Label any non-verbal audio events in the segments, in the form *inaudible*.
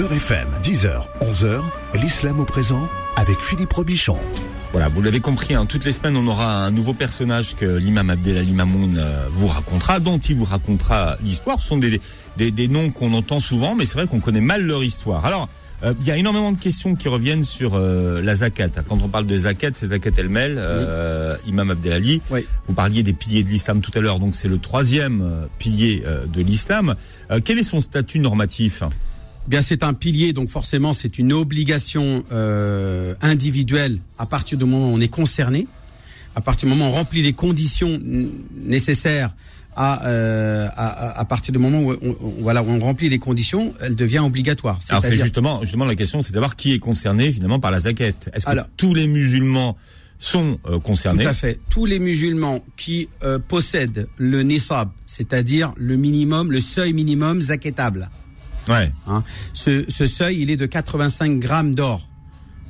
Beurre FM, 10h, 11h, l'islam au présent avec Philippe Robichon. Voilà, vous l'avez compris, hein, toutes les semaines, on aura un nouveau personnage que l'imam Abdelali Mamoun euh, vous racontera, dont il vous racontera l'histoire. Ce sont des, des, des noms qu'on entend souvent, mais c'est vrai qu'on connaît mal leur histoire. Alors, euh, il y a énormément de questions qui reviennent sur euh, la zakat. Quand on parle de zakat, c'est zakat el-mel, euh, Imam Abdelali. Oui. Vous parliez des piliers de l'islam tout à l'heure, donc c'est le troisième euh, pilier euh, de l'islam. Euh, quel est son statut normatif? Bien, c'est un pilier, donc forcément, c'est une obligation euh, individuelle à partir du moment où on est concerné, à partir du moment où on remplit les conditions nécessaires. À, euh, à, partir du moment où on, on- voilà, où on remplit les conditions, elle devient obligatoire. Alors c'est justement, justement la question, c'est de savoir qui est concerné finalement par la zakat. Est-ce que Alors- tous les musulmans sont euh, concernés? Tout à fait. Tous les musulmans qui euh, possèdent le nisab, c'est-à-dire le minimum, le seuil minimum zaketable. Ouais. hein. Ce, ce seuil, il est de 85 grammes d'or,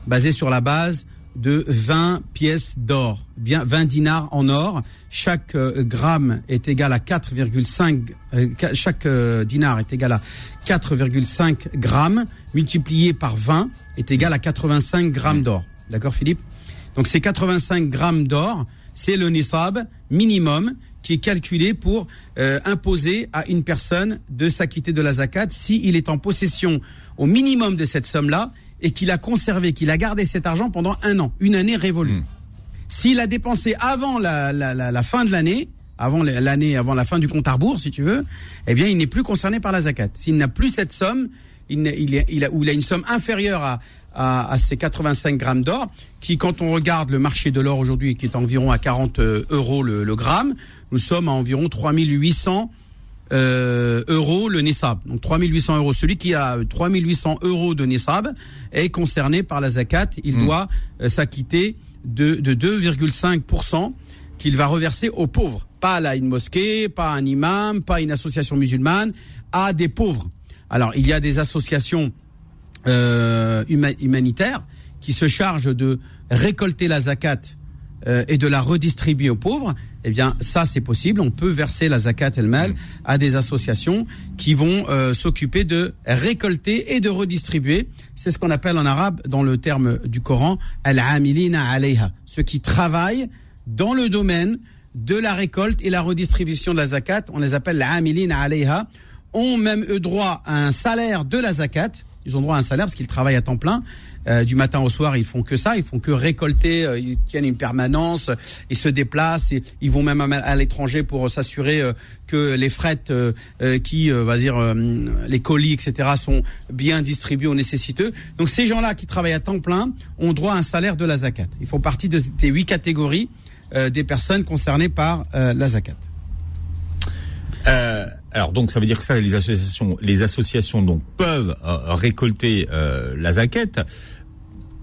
basé sur la base de 20 pièces d'or, bien 20 dinars en or. Chaque euh, gramme est égal à 4,5. euh, chaque euh, dinar est égal à 4,5 grammes multiplié par 20 est égal à 85 grammes d'or. D'accord, Philippe? Donc ces 85 grammes d'or, c'est le nisab minimum qui est calculé pour euh, imposer à une personne de s'acquitter de la zakat si il est en possession au minimum de cette somme-là et qu'il a conservé, qu'il a gardé cet argent pendant un an, une année révolue. S'il a dépensé avant la, la, la, la fin de l'année, avant l'année, avant la fin du compte à rebours, si tu veux, eh bien, il n'est plus concerné par la zakat. S'il n'a plus cette somme, il a, ou il a une somme inférieure à, à, à ces 85 grammes d'or, qui, quand on regarde le marché de l'or aujourd'hui, qui est environ à 40 euh, euros le, le gramme, nous sommes à environ 3800 euh, euros le Nissab. Donc 3800 euros. Celui qui a 3800 euros de Nissab est concerné par la zakat. Il doit euh, s'acquitter de, de 2,5% qu'il va reverser aux pauvres. Pas à une mosquée, pas à un imam, pas à une association musulmane, à des pauvres. Alors il y a des associations euh, huma- humanitaires qui se chargent de récolter la zakat euh, et de la redistribuer aux pauvres, eh bien ça c'est possible. On peut verser la zakat elle-même à des associations qui vont euh, s'occuper de récolter et de redistribuer. C'est ce qu'on appelle en arabe, dans le terme du Coran, al-amilina alayha, ceux qui travaillent dans le domaine de la récolte et la redistribution de la zakat. On les appelle l'amilina alayha. Ont même eux droit à un salaire de la zakat. Ils ont droit à un salaire parce qu'ils travaillent à temps plein. Euh, du matin au soir, ils font que ça. Ils font que récolter. euh, ils tiennent une permanence. Ils se déplacent. ils vont même à, l'étranger pour s'assurer euh, que les frettes euh, euh, qui, euh, va dire, les colis, etc., sont bien distribués aux nécessiteux. Donc ces gens-là qui travaillent à temps plein ont droit à un salaire de la zakat. Ils font partie de ces huit catégories des personnes concernées par la zakat. Euh, alors donc ça veut dire que ça, les associations, les associations donc peuvent euh, récolter euh, la zaquette.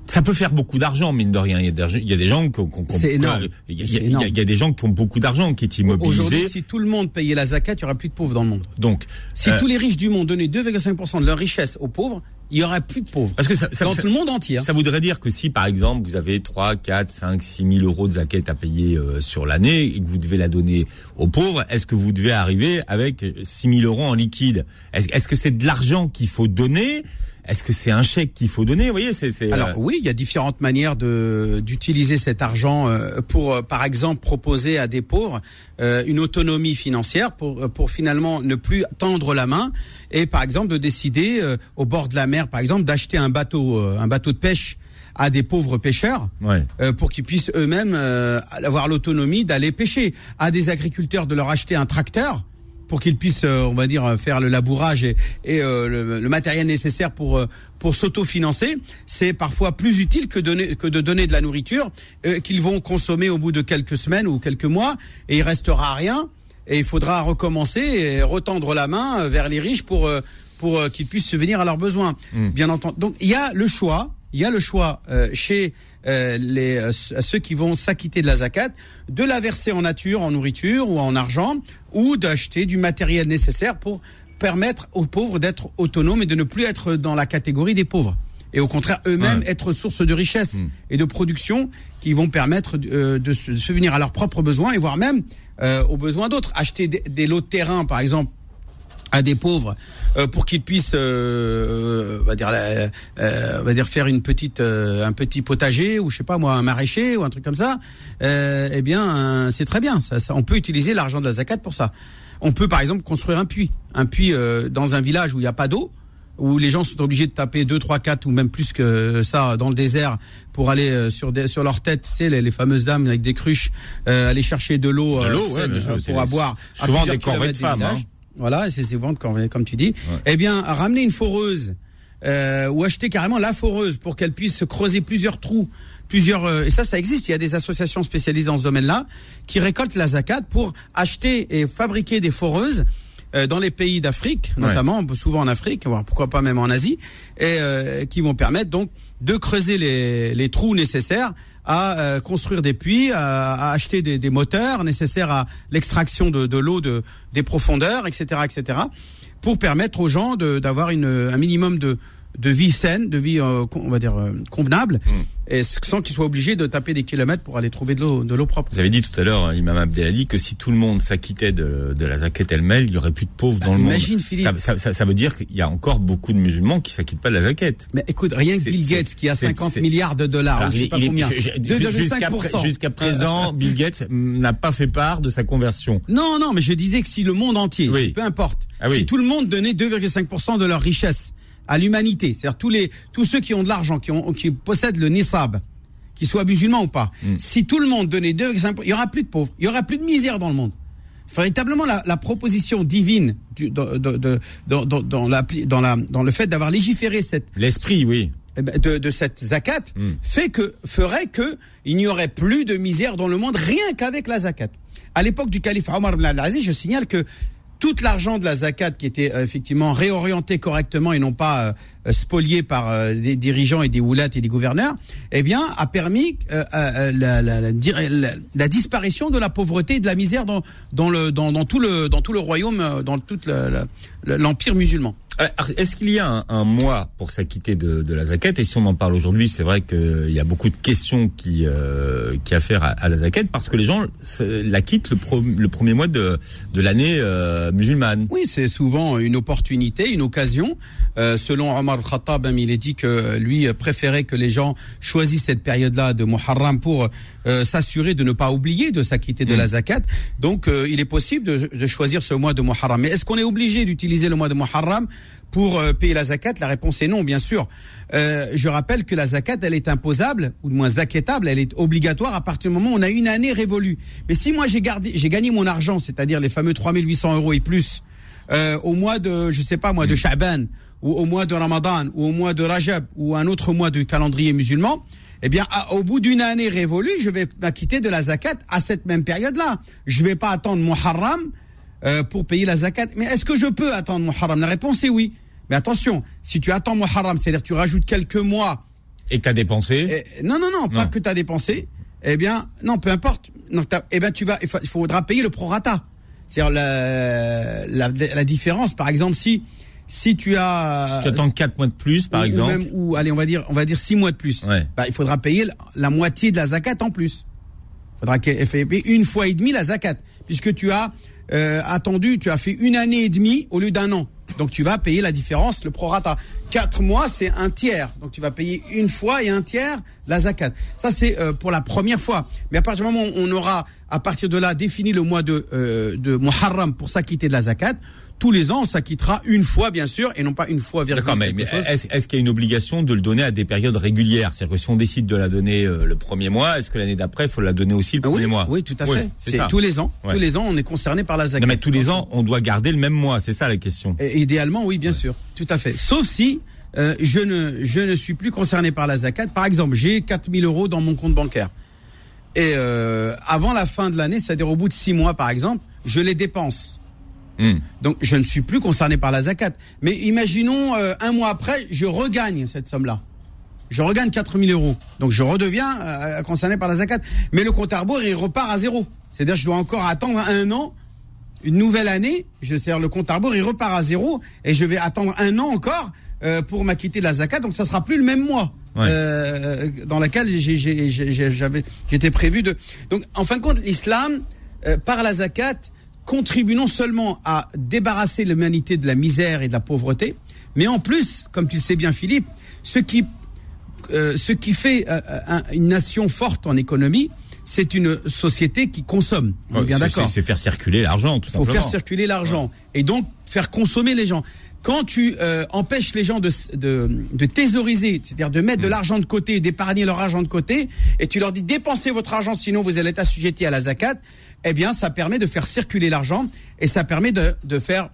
Ça peut faire beaucoup d'argent, mine de rien. Il y a des, il y a des gens qui ont, y, a, il y a des gens qui ont beaucoup d'argent, qui est immobilisé. Aujourd'hui, si tout le monde payait la zakat, il y aurait plus de pauvres dans le monde. Donc, Si euh, tous les riches du monde donnaient 2,5% de leur richesse aux pauvres, il y aurait plus de pauvres. parce que ça, ça, dans ça- tout le monde entier. hein. ça voudrait dire que si, par exemple, vous avez 3, 4, 5, 6 000 euros de zaquette à payer euh, sur l'année et que vous devez la donner aux pauvres, est-ce que vous devez arriver avec 6 000 euros en liquide? Est-ce est-ce que c'est de l'argent qu'il faut donner Est-ce que c'est un chèque qu'il faut donner? Vous voyez, c'est... c'est, Alors euh, oui, il y a différentes manières de d'utiliser cet argent euh, pour, euh, par exemple, proposer à des pauvres une autonomie financière pour pour finalement ne plus tendre la main et par exemple de décider au bord de la mer, par exemple, d'acheter un bateau un bateau de pêche à des pauvres pêcheurs Ouais. euh, pour qu'ils puissent eux-mêmes euh, avoir l'autonomie d'aller pêcher, à des agriculteurs de leur acheter un tracteur pour qu'ils puissent, euh, on va dire, faire le labourage et, et euh, le, le matériel nécessaire pour euh, pour s'autofinancer, c'est parfois plus utile que donner que de donner de la nourriture euh, qu'ils vont consommer au bout de quelques semaines ou quelques mois. Et il restera rien. Et il faudra recommencer et retendre la main vers les riches pour pour qu'ils puissent subvenir à leurs besoins. Bien entendu. Donc il y a le choix, il y a le choix euh, chez euh, les euh, ceux qui vont s'acquitter de la zakat de la verser en nature, en nourriture ou en argent ou d'acheter du matériel nécessaire pour permettre aux pauvres d'être autonomes et de ne plus être dans la catégorie des pauvres. Et au contraire, eux-mêmes Ouais. être source de richesse et de production qui vont permettre euh, de se de subvenir à leurs propres besoins et voire même aux besoins d'autres. Acheter des, des lots de terrain, par exemple, à des pauvres euh, pour qu'ils puissent euh, on va dire euh, on va dire faire une petite un petit potager ou je sais pas moi un maraîcher ou un truc comme ça eh bien c'est très bien ça, on peut utiliser l'argent de la zakat pour ça on peut par exemple construire un puits un puits dans un village où il n'y a pas d'eau où les gens sont obligés de taper 2, 3, 4 ou même plus que ça dans le désert pour aller sur des, sur leur tête, tu sais, les, fameuses dames avec des cruches, aller chercher de l'eau pour boire. Souvent des corvées de femmes. Hein. Voilà, c'est comme, comme tu dis. Eh bien, ramener une foreuse euh, ou acheter carrément la foreuse pour qu'elle puisse creuser plusieurs trous, plusieurs euh, et ça, ça existe. Il y a des associations spécialisées dans ce domaine-là qui récoltent la zakat pour acheter et fabriquer des foreuses euh, dans les pays d'Afrique, notamment souvent en Afrique, voire pourquoi pas même en Asie, et euh, qui vont permettre donc de creuser les, les trous nécessaires à euh, construire des puits, à, acheter des, des, moteurs nécessaires à l'extraction de, de l'eau de, des profondeurs, etc., etc., pour permettre aux gens d'avoir un minimum de, de vie saine, de vie, euh, on va dire, euh, convenable, mm. et sans qu'ils soient obligés de taper des kilomètres pour aller trouver de l'eau, de l'eau propre. Vous avez dit tout à l'heure, hein, Imam Abdelali, que si tout le monde s'acquittait de, de la zakat elle-même, il y aurait plus de pauvres dans le bah, imagine, monde. Philippe. Ça, ça, ça, veut dire qu'il y a encore beaucoup de musulmans qui s'acquittent pas de la zakat. Mais écoute, rien que Bill Gates, qui a 50 milliards de dollars, Alors, je sais pas combien, jusqu'à présent, *laughs* Bill Gates n'a pas fait part de sa conversion. Non, non, mais je disais que si le monde entier, peu importe, ah si tout le monde donnait 2,5% de leur richesse à l'humanité, c'est-à-dire tous les tous ceux qui ont de l'argent, qui ont qui possèdent le nisab, qu'ils soient musulmans ou pas. Mm. Si tout le monde donnait 2 il y aura plus de pauvres, il y aura plus de misère dans le monde. Véritablement, la, la proposition divine du, dans, dans, dans, la, dans, la, dans le fait d'avoir légiféré cette l'esprit, oui, eh ben, de, de cette zakat mm. fait que ferait que il n'y aurait plus de misère dans le monde rien qu'avec la zakat. À l'époque du calife Omar ibn al-Aziz, je signale que tout l'argent de la zakat qui était euh, effectivement réorienté correctement et non pas euh, spolié par euh, des dirigeants et des oulats et des gouverneurs, eh bien, a permis la, la, disparition de la pauvreté et de la misère dans tout le royaume, dans tout l'empire musulman. Euh, est-ce qu'il y a un, mois pour s'acquitter de, la zakat Et si on en parle aujourd'hui, c'est vrai qu'il y a beaucoup de questions qui euh, qui affairent à, la zakat parce que les gens l'acquittent le, le premier mois de, de l'année euh, musulmane. Oui, c'est souvent une opportunité, une occasion. Euh, selon Omar Khattab, hein, il est dit que lui préférait que les gens choisissent cette période-là de Muharram pour euh, s'assurer de ne pas oublier de s'acquitter de la mm. zakat. Donc, il est possible de, de choisir ce mois de Muharram. Mais est-ce qu'on est obligé d'utiliser le mois de Muharram pour euh, payer la zakat? La réponse est non, bien sûr. Euh, je rappelle que la zakat, elle est imposable, ou du moins zaketable, elle est obligatoire à partir du moment où on a une année révolue. Mais si moi j'ai gardé, j'ai gagné mon argent, c'est-à-dire les fameux 3800 euros et plus, euh, au mois de, je sais pas moi, de mm. Sha'ban, ou au mois de Ramadan, ou au mois de Rajab, ou un autre mois du calendrier musulman, eh bien, au bout d'une année révolue, je vais m'acquitter de la zakat à cette même période-là. Je vais pas attendre Muharram euh, pour payer la zakat. Mais est-ce que je peux attendre Muharram? La réponse est oui. Mais attention, si tu attends Muharram, c'est-à-dire tu rajoutes quelques mois. Et que tu as dépensé? Eh, Non, non, non, pas que tu as dépensé. Eh bien, non, peu importe. eh bien, tu vas, il faudra payer le prorata. C'est-à-dire la, la, la, différence, par exemple, si si tu as si tu attends 4 mois de plus par exemple ou, même, ou allez on va dire on va dire 6 mois de plus bah, il faudra payer la, moitié de la zakat en plus il faudra payer une fois et demi la zakat puisque tu as euh, attendu, tu as fait une année et demie au lieu d'un an. Donc tu vas payer la différence, le prorata. Quatre mois, c'est un tiers. Donc tu vas payer une fois et un tiers la zakat. Ça, c'est euh, pour la première fois. Mais à partir du moment où on aura, à partir de là, défini le mois de, euh, de Muharram pour s'acquitter de la zakat, tous les ans, on s'acquittera une fois, bien sûr, et non pas une fois. D'accord, mais, mais est-ce qu'il y a une obligation de le donner à des périodes régulières? C'est-à-dire que si on décide de la donner euh, le premier mois, est-ce que l'année d'après, il faut la donner aussi le premier mois? Oui, tout à fait. C'est tous les ans. Tous les ans, on est concerné par la zakat. Non, mais tous les ans, on doit garder le même mois. C'est ça la question. Et, idéalement, oui, bien sûr, tout à fait. Sauf si euh, je ne je ne suis plus concerné par la zakat. Par exemple, j'ai 4000 euros dans mon compte bancaire. Et euh, avant la fin de l'année, c'est-à-dire au bout de six mois, par exemple, je les dépense. Hmm. Donc je ne suis plus concerné par la zakat. Mais imaginons euh, un mois après, je regagne cette somme-là. Je regagne 4000 euros. Donc je redeviens euh, concerné par la zakat. Mais le compte à rebours, il repart à zéro. C'est-à-dire je dois encore attendre un an, une nouvelle année. Je sers le compte à rebours, il repart à zéro. Et je vais attendre un an encore euh, pour m'acquitter de la zakat. Donc ça sera plus le même mois. dans lequel j'avais j'étais prévu de donc en fin de compte l'islam par la zakat contribue non seulement à débarrasser l'humanité de la misère et de la pauvreté, mais en plus, comme tu le sais bien Philippe, ce qui, euh, ce qui fait euh, un- une nation forte en économie, c'est une société qui consomme. On est bien C'est- d'accord. c'est- faire circuler l'argent, tout faut simplement. faire circuler l'argent et donc faire consommer les gens. Quand tu euh, empêches les gens de, de, de thésauriser, c'est-à-dire de mettre de l'argent de côté, d'épargner leur argent de côté, et tu leur dis dépensez votre argent, sinon vous allez être assujetti à la zakat, eh bien ça permet de faire circuler l'argent et ça permet de, de faire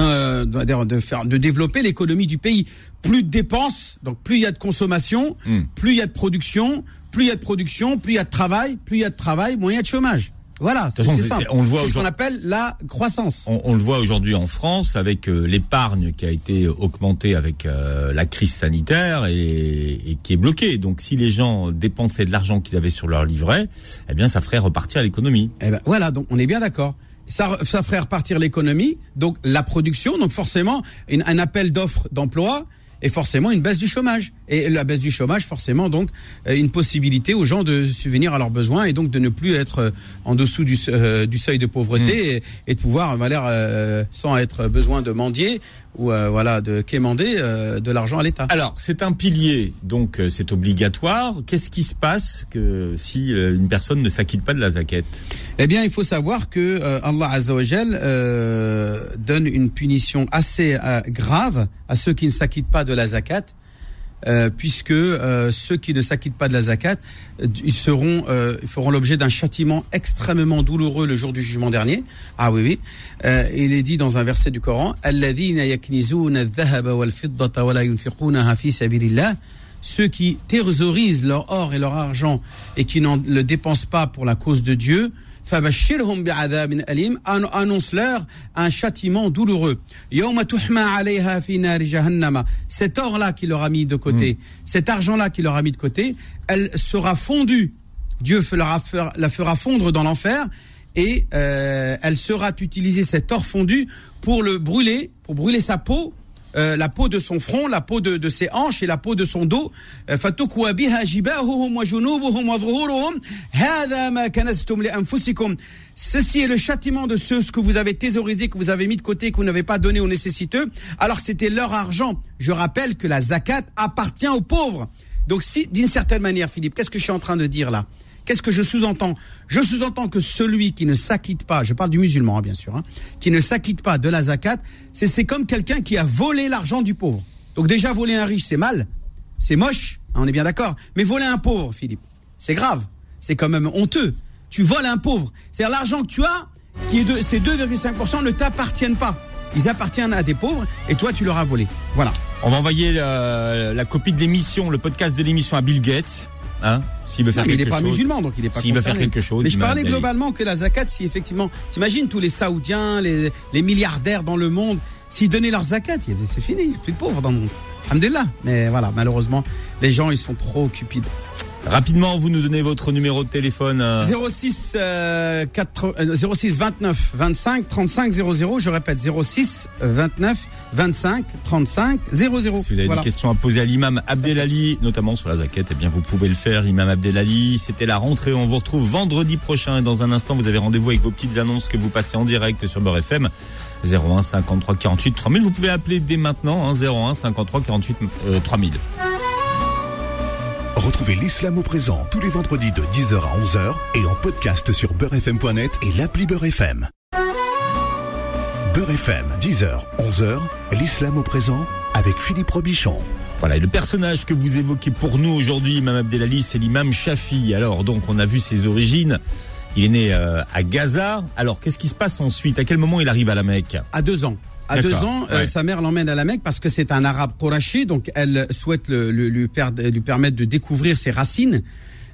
euh, de, faire de développer l'économie du pays. Plus de dépenses, donc plus il y a de consommation, Mm. plus il y a de production, plus il y a de production, plus il y a de travail, plus il y a de travail, moins il y a de chômage. Voilà, c'est ça. on le voit ce qu'on aujourd'hui- appelle la croissance. On, on le voit aujourd'hui en France avec euh, l'épargne qui a été augmentée avec euh, la crise sanitaire et, et qui est bloquée. Donc si les gens dépensaient de l'argent qu'ils avaient sur leur livret, eh bien ça ferait repartir l'économie. Eh ben, voilà, donc on est bien d'accord. Ça, ça ferait repartir l'économie, donc la production, donc forcément une- un appel d'offres d'emploi et forcément une baisse du chômage. Et la baisse du chômage, forcément, donc euh, une possibilité aux gens de subvenir à leurs besoins et donc de ne plus être euh, en dessous du, euh, du seuil de pauvreté et, et de pouvoir, euh, sans être besoin de mendier ou euh, voilà de quémander de l'argent à l'État. Alors c'est un pilier, donc c'est obligatoire. Qu'est-ce qui se passe que si une personne ne s'acquitte pas de la zaquette? Eh bien, il faut savoir que Allah Azza donne une punition assez grave à ceux qui ne s'acquittent pas de la zakat, euh, puisque euh, ceux qui ne s'acquittent pas de la zakat, euh, ils seront, euh, ils feront l'objet d'un châtiment extrêmement douloureux le jour du jugement dernier. Ah oui, oui. Euh, il est dit dans un verset du Coran. Ceux qui thésaurisent leur or et leur argent et qui n'en le dépensent pas pour la cause de Dieu, annonce-leur un châtiment douloureux. Cet or-là qui leur a mis de côté, hmm. cet argent-là qui leur a mis de côté, elle sera fondue. Dieu la fera fondre dans l'enfer et euh, elle sera utilisée, cet or fondu, pour le brûler, pour brûler sa peau euh, la peau de son front, la peau de, ses hanches et la peau de son dos. Euh, Ceci est le châtiment de ceux que vous avez thésaurisé, que vous avez mis de côté, que vous n'avez pas donné aux nécessiteux. Alors c'était leur argent. Je rappelle que la zakat appartient aux pauvres. Donc si, d'une certaine manière, Philippe, qu'est-ce que je suis en train de dire là? Qu'est-ce que je sous-entends? Je sous-entends que celui qui ne s'acquitte pas, je parle du musulman hein, bien sûr, hein, qui ne s'acquitte pas de la zakat, c'est comme quelqu'un qui a volé l'argent du pauvre. Donc déjà voler un riche, c'est mal, c'est moche, hein, on est bien d'accord. Mais voler un pauvre, Philippe, c'est grave, c'est quand même honteux. Tu voles un pauvre, c'est-à-dire l'argent que tu as, qui est de ces 2,5% ne t'appartiennent pas. Ils appartiennent à des pauvres et toi tu leur as volé. Voilà. On va envoyer la, la copie de l'émission, le podcast de l'émission à Bill Gates, hein, s'il veut faire Non, mais il quelque n'est pas chose. musulman, donc il n'est pas S'il veut faire quelque chose, Mais je parlais globalement que la zakat, si effectivement, t'imagines tous les Saoudiens, les, les milliardaires dans le monde, s'ils donnaient leur zakat, c'est fini, il n'y a plus de pauvres dans le monde. Alhamdulillah. Mais voilà, malheureusement, les gens, ils sont trop cupides. Rapidement, vous nous donnez votre numéro de téléphone. euh, 06, euh, 4, euh, 06 29 25 35 00. Je répète, 06 29 25 35 00. Si vous avez Voilà. des questions à poser à l'imam Abdelali, notamment sur la zaquette, eh bien vous pouvez le faire. Imam Abdelali, c'était la rentrée. On vous retrouve vendredi prochain. Et dans un instant, vous avez rendez-vous avec vos petites annonces que vous passez en direct sur Beurre FM. 01 53 48 3000. Vous pouvez appeler dès maintenant. Hein, 01 53 48 euh, 3000. Retrouvez l'islam au présent tous les vendredis de 10h à 11h et en podcast sur beurrefm.net et l'appli Beurre FM. Beurre FM, 10h, 11h, l'islam au présent avec Philippe Robichon. Voilà, et le personnage que vous évoquez pour nous aujourd'hui, Imam Abdelali, c'est l'imam Shafi. Alors, donc, on a vu ses origines. Il est né euh, à Gaza. Alors, qu'est-ce qui se passe ensuite? À quel moment il arrive à la Mecque? À deux ans. À deux ans, euh, sa mère l'emmène à la Mecque parce que c'est un arabe Qurashi, donc elle souhaite le, le- lui, per- lui permettre de découvrir ses racines.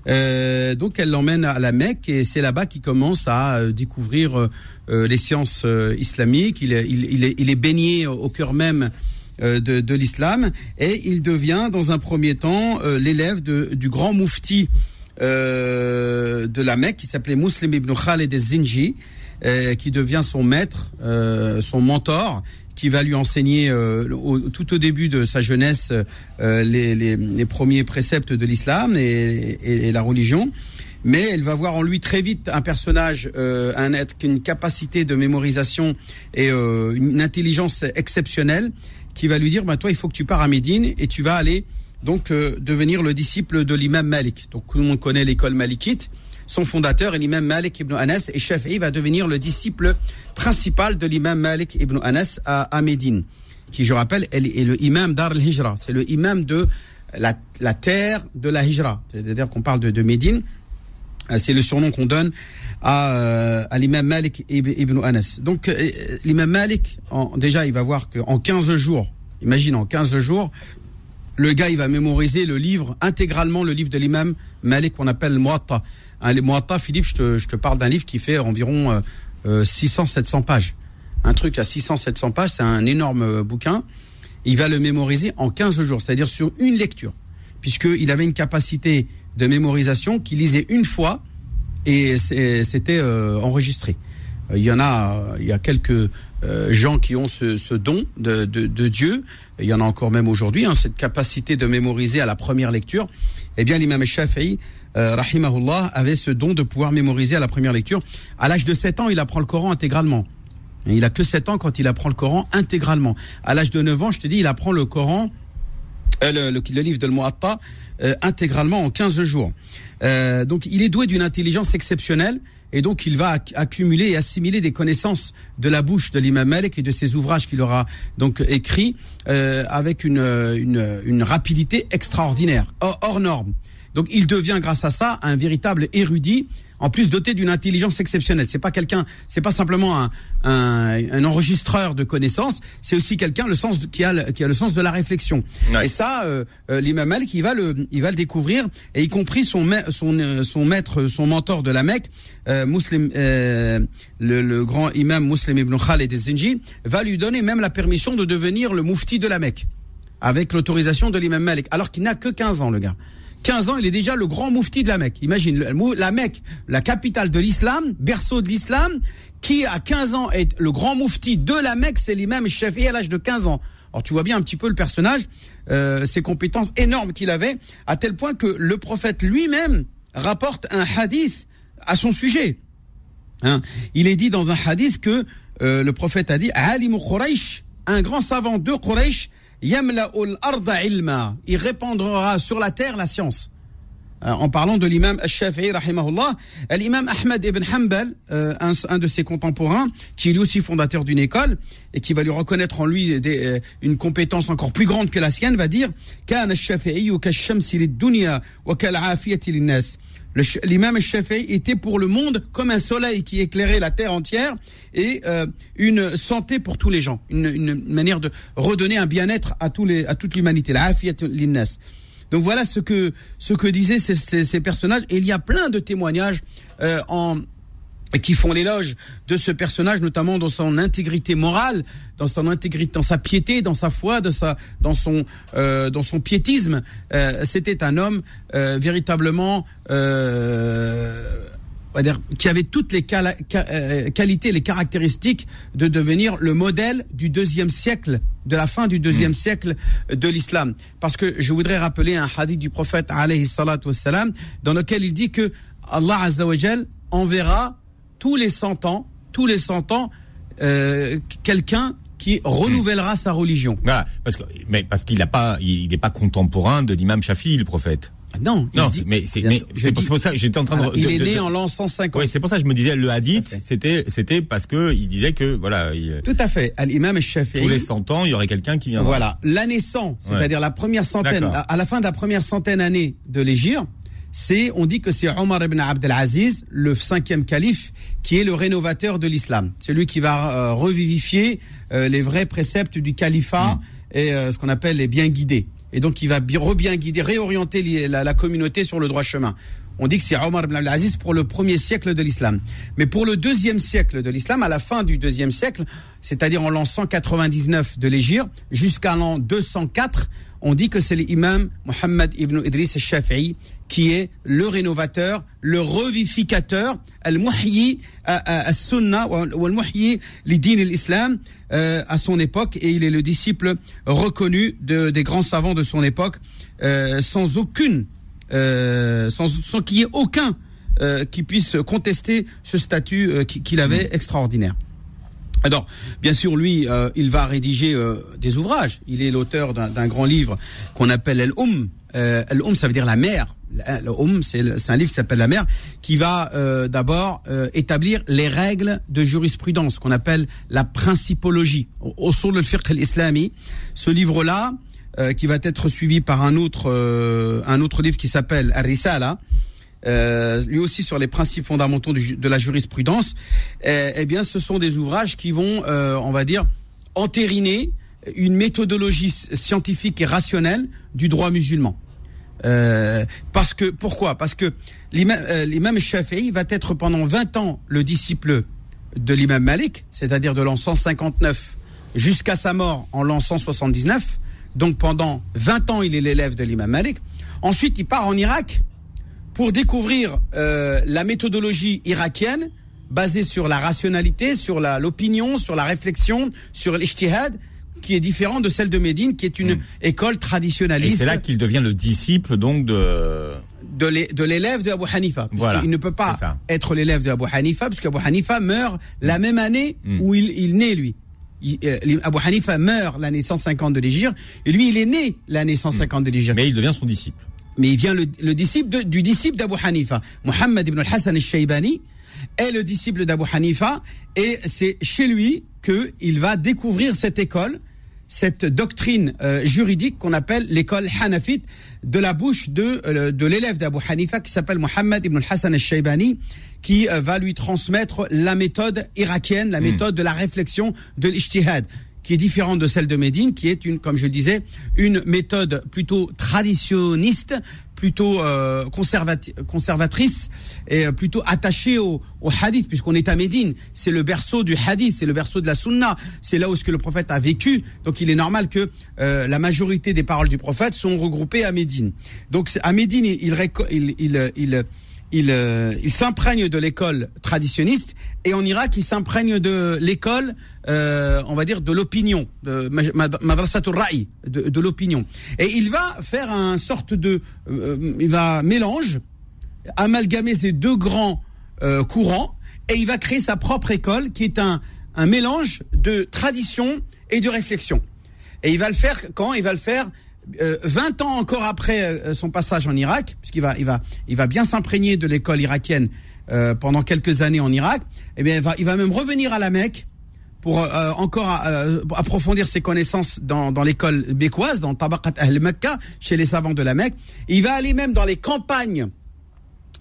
Euh, donc elle l'emmène à la Mecque et c'est là-bas qu'il commence à euh, découvrir euh, euh, les sciences euh, islamiques. Il, est- il, il est, il est baigné au cœur même de, de l'islam et il devient dans un premier temps l'élève du grand moufti de la Mecque qui s'appelait Muslim ibn Khaled al-Zinji qui devient son maître, euh, son mentor, qui va lui enseigner euh, au- tout au début de sa jeunesse euh, les, les- les premiers préceptes de l'islam et, et- et la religion. mais elle va voir en lui très vite un personnage, euh, un être une capacité de mémorisation et euh, une intelligence exceptionnelle, qui va lui dire, bah, toi, il faut que tu pars à Médine et tu vas aller donc euh, devenir le disciple de l'imam Malik. Donc tout le monde connaît l'école malikite. Son fondateur l'imam Malik ibn Anas et Shafi'i va devenir le disciple principal de l'imam Malik ibn Anas à, à Médine, qui, je rappelle, est le imam d'Ar al-Hijra. C'est le imam de la, la terre de la Hijra. C'est-à-dire qu'on parle de, de Médine. Euh, C'est le surnom qu'on donne à, euh, à l'imam Malik ibn Anas. Donc euh, l'imam Malik, en- déjà, il va voir qu'en 15 jours, imagine en 15 jours, le gars, il va mémoriser le livre, intégralement le livre de l'imam Malik qu'on appelle le Muatta. Hein, le Muatta, Philippe, je te, parle d'un livre qui fait environ euh, euh, 600-700 pages. Un truc à 600-700 pages, c'est un énorme euh, bouquin. Il va le mémoriser en 15 jours, c'est-à-dire sur une lecture. Puisqu'il avait une capacité de mémorisation qu'il lisait une fois et c'était euh, enregistré. Euh, Il y en a, euh, il y a quelques euh, gens qui ont ce, don de Dieu. Il y en a encore même aujourd'hui, hein, cette capacité de mémoriser à la première lecture. Eh bien, l'imam Shafi'i, euh, rahimahullah, avait ce don de pouvoir mémoriser à la première lecture. À l'âge de 7 ans, il apprend le Coran intégralement. Il a que 7 ans quand il apprend le Coran intégralement. À l'âge de 9 ans, je te dis, il apprend le Coran euh, le, livre de Muatta euh, intégralement en 15 jours. Euh, donc il est doué d'une intelligence exceptionnelle et donc il va acc- accumuler et assimiler des connaissances de la bouche de l'imam Malik et de ses ouvrages qu'il aura donc écrits avec une rapidité extraordinaire, hors, hors norme. Donc il devient grâce à ça un véritable érudit en plus doté d'une intelligence exceptionnelle. C'est pas quelqu'un, c'est pas simplement un, un, un enregistreur de connaissances, c'est aussi quelqu'un le sens de- qui a le, qui a le sens de la réflexion. Ouais. Et ça, euh, euh, l'imam Malik, il va le, il va le découvrir, et y compris son, son, euh, son maître, son mentor de la Mecque, euh, Muslim, euh, le, le grand imam Muslim ibn Khalid al-Zinji, va lui donner même la permission de devenir le moufti de la Mecque, avec l'autorisation de l'imam Malik, alors qu'il n'a que 15 ans, le gars. 15 ans, il est déjà le grand moufti de la Mecque. Imagine, la Mecque, la capitale de l'islam, berceau de l'islam, qui à 15 ans est le grand moufti de la Mecque, c'est l'imam Shafi'i à l'âge de 15 ans. Alors tu vois bien un petit peu le personnage, euh, ses compétences énormes qu'il avait, à tel point que le prophète lui-même rapporte un hadith à son sujet. Hein. Il est dit dans un hadith que euh, le prophète a dit Alimu Quraysh, un grand savant de Quraysh, Yamla'ul arda ilma. Il répandra sur la terre la science. Euh, en parlant de l'imam Al-Shafi'i, rahimahullah, l'imam Ahmed ibn Hanbal, euh, un, de ses contemporains, qui est lui aussi fondateur d'une école, et qui va lui reconnaître en lui euh, une compétence encore plus grande que la sienne, va dire, L'imam Shafi'i était pour le monde comme un soleil qui éclairait la terre entière et euh, une santé pour tous les gens, une, une manière de redonner un bien-être à, tous les, à toute l'humanité. La linnas. Donc voilà ce que, ce que disaient ces, ces, ces personnages. Et il y a plein de témoignages euh, en, qui font l'éloge de ce personnage, notamment dans son intégrité morale, dans son intégrité, dans sa piété, dans sa foi, de sa, dans son, euh, dans son piétisme. Euh, C'était un homme euh, véritablement euh, on va dire, qui avait toutes les euh, qualités, les caractéristiques de devenir le modèle du deuxième siècle, de la fin du deuxième siècle de l'islam. Parce que je voudrais rappeler un hadith du prophète alayhi salatu wassalam, dans lequel il dit que Allah azza enverra tous les 100 ans, tous les 100 ans, euh, quelqu'un qui renouvellera sa religion. Voilà, parce que mais parce qu'il n'a pas, il n'est pas contemporain de l'imam Shafi, le prophète. Ah Non, il Non, dit- mais c'est pour, ça que j'étais en train de. il de- est de- né de- en l'an 150. Ouais, c'est pour ça que je me disais le hadith, c'était c'était parce que il disait que voilà, il- Tout à fait. Al-Imam al-Shafi'i. tous les 100 ans, il y aurait quelqu'un qui viendra. Voilà, l'année 100, c'est-à-dire la première centaine, à, à la fin de la première centaine année de l'Égypte, c'est, on dit que c'est Omar ibn Abdelaziz, le cinquième calife, qui est le rénovateur de l'islam. Celui qui va euh, revivifier euh, les vrais préceptes du califat et euh, ce qu'on appelle les bien guidés. Et donc, il va bi- re-bien guider, réorienter li- la, la communauté sur le droit chemin. On dit que c'est Omar ibn Abdelaziz pour le premier siècle de l'islam. Mais pour le deuxième siècle de l'islam, à la fin du deuxième siècle, c'est-à-dire en l'an 199 de l'Égypte jusqu'à l'an 204, on dit que c'est l'imam Mohammed ibn Idris al-Shafi'i qui est le rénovateur, le revificateur, al-muhyi al-sunnah ou al-muhyi l'idin l'islam euh, à son époque et il est le disciple reconnu de, des grands savants de son époque euh, sans aucune euh, sans, sans qu'il y ait aucun euh, qui puisse contester ce statut euh, qui- qu'il avait extraordinaire. Alors, bien sûr, lui, euh, il va rédiger euh, des ouvrages. Il est l'auteur d'un grand livre qu'on appelle El Oum. Euh, El Oum, ça veut dire la mer. Le Oum, c'est un livre qui s'appelle La mer, qui va d'abord établir les règles de jurisprudence qu'on appelle la principologie. Au sur le fiqh al-islami, ce livre-là, qui va être suivi par un autre, un autre livre qui s'appelle Ar-Risala, euh, lui aussi sur les principes fondamentaux du de la jurisprudence, eh, eh bien, ce sont des ouvrages qui vont, euh, on va dire, entériner une méthodologie scientifique et rationnelle du droit musulman. Euh, parce que pourquoi? Parce que l'imam euh, l'imam Shafi'i va être pendant 20 ans le disciple de l'imam Malik, c'est-à-dire de l'an 159 jusqu'à sa mort en l'an 179. Donc pendant 20 ans, il est l'élève de l'imam Malik. Ensuite, il part en Irak pour découvrir euh, la méthodologie irakienne basée sur la rationalité, sur l'opinion, sur la réflexion, sur l'ijtihad, qui est différent de celle de Médine, qui est une école Et traditionnaliste c'est là qu'il devient le disciple donc de. de l'é- de l'élève de Abu Hanifa. Voilà, il ne peut pas être l'élève de Abu Hanifa, parce qu'Abu Hanifa meurt la même année Mm. où il, il naît, lui. Il- euh, Abu Hanifa meurt l'année 150 de l'Égypte, et lui, il est né l'année 150 de l'Égypte. Mais il devient son disciple. Mais il vient le, le disciple de- du disciple d'Abu Hanifa. Mohammed ibn al-Hassan al-Shaybani est le disciple d'Abu Hanifa et c'est chez lui qu'il va découvrir cette école, cette doctrine euh, juridique qu'on appelle l'école Hanafite de la bouche de, euh, de l'élève d'Abu Hanifa qui s'appelle Mohammed ibn al-Hassan al-Shaybani qui euh, va lui transmettre la méthode irakienne, la méthode de la réflexion de l'ijtihad qui est différente de celle de Médine, qui est une, comme je le disais, une méthode plutôt traditionniste, plutôt euh, conservatrice et euh, plutôt attachée au, au hadith, puisqu'on est à Médine. C'est le berceau du hadith, c'est le berceau de la sunna. C'est là où ce que le prophète a vécu. Donc il est normal que euh, la majorité des paroles du prophète sont regroupées à Médine. Donc à Médine, il, il, il, il, il, euh, il s'imprègne de l'école traditionniste et en Irak il s'imprègne de l'école euh, on va dire de l'opinion de mad- mad- madrasatul ra'i de, l'opinion. Et il va faire un sorte de euh, il va mélange amalgamer ces deux grands euh, courants et il va créer sa propre école qui est un, un mélange de tradition et de réflexion. Et il va le faire quand? Il va le faire euh, 20 ans encore après euh, son passage en Irak, puisqu'il va, il va, il va bien s'imprégner de l'école irakienne euh, pendant quelques années en Irak. Et bien, il va, il va même revenir à la Mecque pour euh, encore euh, approfondir ses connaissances dans, dans l'école bécoise, dans Tabaqat al-Mekka, chez les savants de la Mecque. Il va aller même dans les campagnes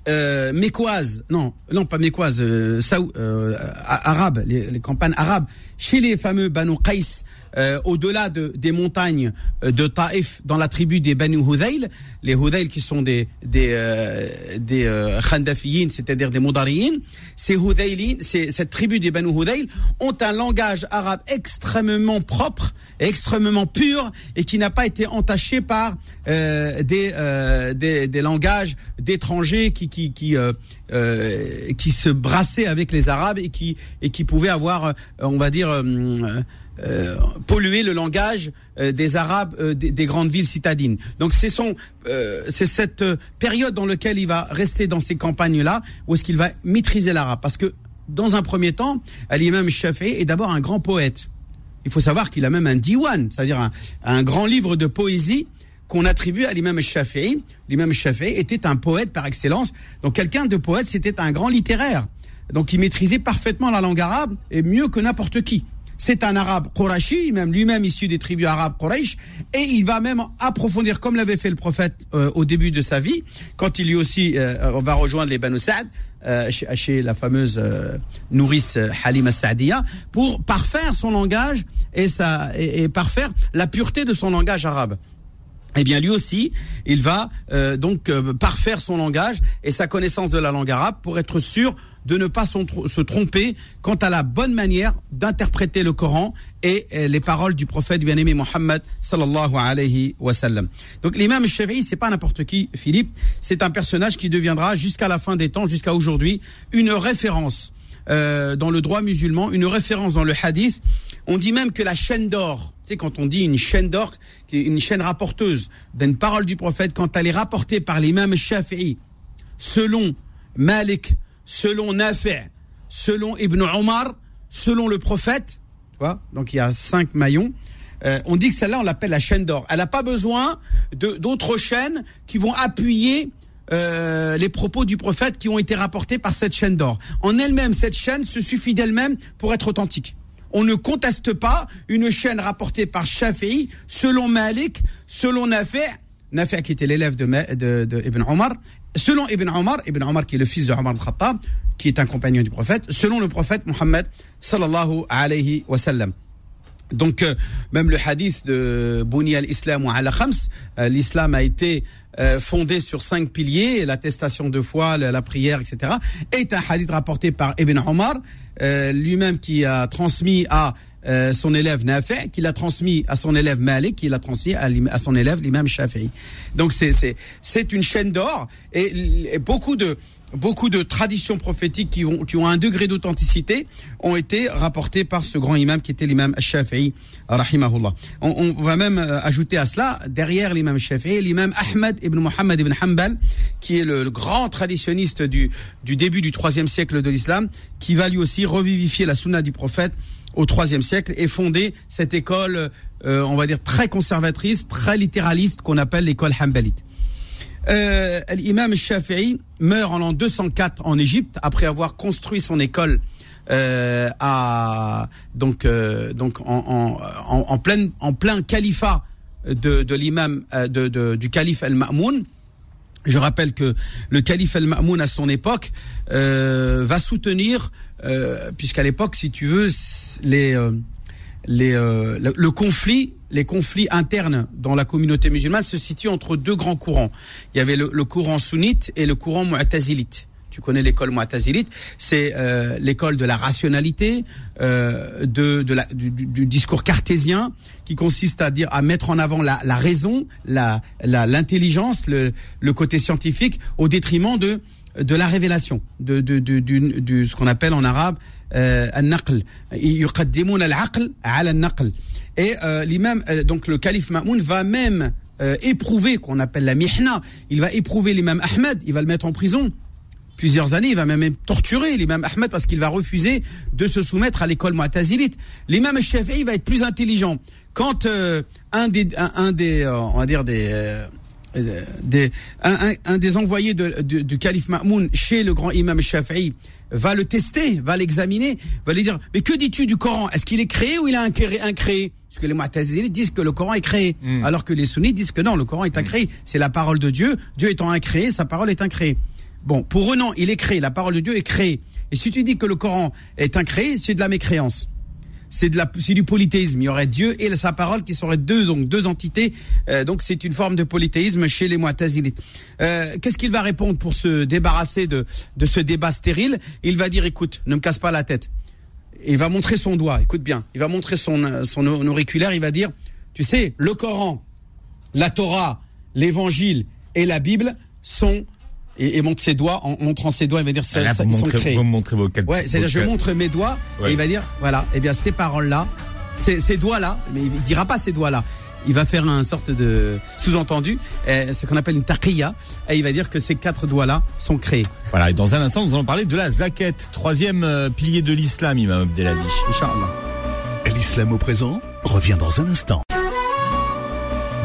euh, mécoises, non, non pas mécoises, euh, saou- euh, arabes, les, les campagnes arabes, chez les fameux Banu Qais, euh, au-delà de, des montagnes euh, de Taïf, dans la tribu des Banu Hudayl, les Hudayl qui sont des des euh, des euh, c'est-à-dire des Moudariyin, ces Hudayli, ces, cette tribu des Banu Hudayl ont un langage arabe extrêmement propre, extrêmement pur et qui n'a pas été entaché par euh, des, euh, des des langages d'étrangers qui qui qui euh, qui se brassaient avec les Arabes et qui et qui pouvaient avoir, on va dire. Euh, polluer le langage euh, des Arabes euh, des, des grandes villes citadines. Donc c'est son, euh, c'est cette euh, période dans laquelle il va rester dans ces campagnes-là où est-ce qu'il va maîtriser l'arabe. Parce que dans un premier temps, l'imam Shafi'i est d'abord un grand poète. Il faut savoir qu'il a même un diwan, c'est-à-dire un, un grand livre de poésie qu'on attribue à l'imam Shafi'i. L'imam Shafi'i était un poète par excellence. Donc quelqu'un de poète, c'était un grand littéraire. Donc il maîtrisait parfaitement la langue arabe et mieux que n'importe qui. C'est un arabe Qurashi, même lui-même issu des tribus arabes Quraysh, et il va même approfondir, comme l'avait fait le prophète euh, au début de sa vie, quand il lui aussi euh, va rejoindre les Banu Sa'd, euh, chez, la fameuse euh, nourrice euh, Halima Sa'diya, pour parfaire son langage et, sa, et parfaire la pureté de son langage arabe. Eh bien, lui aussi, il va euh, donc euh, parfaire son langage et sa connaissance de la langue arabe pour être sûr de ne pas se tromper quant à la bonne manière d'interpréter le Coran et euh, les paroles du prophète bien-aimé Mohammed sallallahu alayhi wa sallam. Donc l'imam Shafi'i, c'est pas n'importe qui, Philippe, c'est un personnage qui deviendra jusqu'à la fin des temps, jusqu'à aujourd'hui, une référence euh, dans le droit musulman, une référence dans le hadith. On dit même que la chaîne d'or, tu sais, quand on dit une chaîne d'or, une chaîne rapporteuse d'une parole du prophète, quand elle est rapportée par l'imam Shafi'i, selon Malik, selon Nafi', selon Ibn Omar, selon le prophète. Tu vois Donc il y a cinq maillons. Euh, on dit que celle-là, on l'appelle la chaîne d'or. Elle n'a pas besoin d'autres chaînes qui vont appuyer euh, les propos du prophète qui ont été rapportés par cette chaîne d'or. En elle-même, cette chaîne se suffit d'elle-même pour être authentique. On ne conteste pas une chaîne rapportée par Shafi'i, selon Malik, selon Nafi', Nafi' qui était l'élève de, Ibn Omar, selon Ibn Omar, Ibn Omar qui est le fils de Omar al-Khattab, qui est un compagnon du prophète, selon le prophète Mohammed sallallahu alayhi wa sallam. Donc, euh, même le hadith de Bouni al-Islam ala khams, euh, l'islam a été euh, fondé sur cinq piliers, l'attestation de foi, la, prière, etc., est un hadith rapporté par Ibn Omar, euh, lui-même qui a transmis à euh, son élève Nafi, qui l'a transmis à son élève Malik, qui l'a transmis à, son élève l'imam Shafi'i. Donc c'est une chaîne d'or et beaucoup de beaucoup de traditions prophétiques qui, vont, qui ont un degré d'authenticité ont été rapportées par ce grand imam qui était l'imam Shafi'i, rahimahullah. On, on va même euh, ajouter à cela, derrière l'imam Shafi'i, l'imam Ahmed ibn Muhammad ibn Hanbal, qui est le, le grand traditionniste du, du début du troisième siècle de l'islam, qui va lui aussi revivifier la sunna du prophète au troisième siècle et fonder cette école, euh, on va dire, très conservatrice, très littéraliste qu'on appelle l'école Hanbalite. Euh, L'imam Shafi'i meurt en l'an 204 en Égypte après avoir construit son école euh, à donc euh, donc en, en, en, en plein en plein califat de, de l'imam euh, de, de, du calife Al-Ma'moun. Je rappelle que le calife Al-Ma'moun à son époque euh, va soutenir euh, puisqu'à l'époque si tu veux les euh, les, euh, le conflit, les conflits internes dans la communauté musulmane se situent entre deux grands courants. Il y avait le, courant sunnite et le courant mu'tazilite. Tu connais l'école mu'tazilite, c'est euh, l'école de la rationalité, euh, de, de la, du, du- discours cartésien, qui consiste à dire à mettre en avant la, la raison, la l'intelligence, le, le côté scientifique, au détriment de de la révélation, de, de, de, du- ce qu'on appelle en arabe euh, al-naql. يقدمون العقل على النقل. Et euh, l'imam, euh, donc le calife Ma'moun va même euh, éprouver, qu'on appelle la mihna, il va éprouver l'imam Ahmed, il va le mettre en prison plusieurs années, il va même torturer l'imam Ahmed parce qu'il va refuser de se soumettre à l'école mu'tazilite. L'imam Shafi'i va être plus intelligent. Quand euh, un des, un, un des, euh, on va dire des, euh, euh, des un, un, un des envoyés de, de- du calife Ma'moun chez le grand imam Shafi'i va le tester, va l'examiner, va lui dire mais que dis-tu du Coran? Est-ce qu'il est créé ou il a incré- incréé Parce que les Mu'tazilites disent que le Coran est créé, Mm. alors que les sunnites disent que non, le Coran est incréé. C'est la parole de Dieu. Dieu étant incréé, sa parole est incréée. Bon, pour eux non, il est créé. La parole de Dieu est créée. Et si tu dis que le Coran est incréé, c'est de la mécréance c'est de la c'est du polythéisme. Il y aurait Dieu et sa parole qui seraient deux donc deux entités. Euh, donc c'est une forme de polythéisme chez les Mu'tazilites. Euh, Qu'est-ce qu'il va répondre pour se débarrasser de de ce débat stérile? Il va dire écoute, ne me casse pas la tête. Il va montrer son doigt. Écoute bien. Il va montrer son son auriculaire. Il va dire tu sais le Coran, la Torah, l'Évangile et la Bible sont et, et montre ses doigts en montrant ses doigts. Il va dire ça, Là, ça, vous, ils sont montrez, créés. vous me montrez vos quatre Ouais, c'est-à-dire vos je quatre- montre mes doigts Ouais. et il va dire voilà, eh bien ces paroles-là, ces, ces doigts-là, mais il dira pas ces doigts-là. Il va faire un sorte de sous-entendu, euh, ce qu'on appelle une taqiya, et il va dire que ces quatre doigts-là sont créés. Voilà, et dans un instant, nous allons parler de la zakat, troisième euh, pilier de l'islam, Imam Abdelali. Inch'Allah. L'islam au présent revient dans un instant.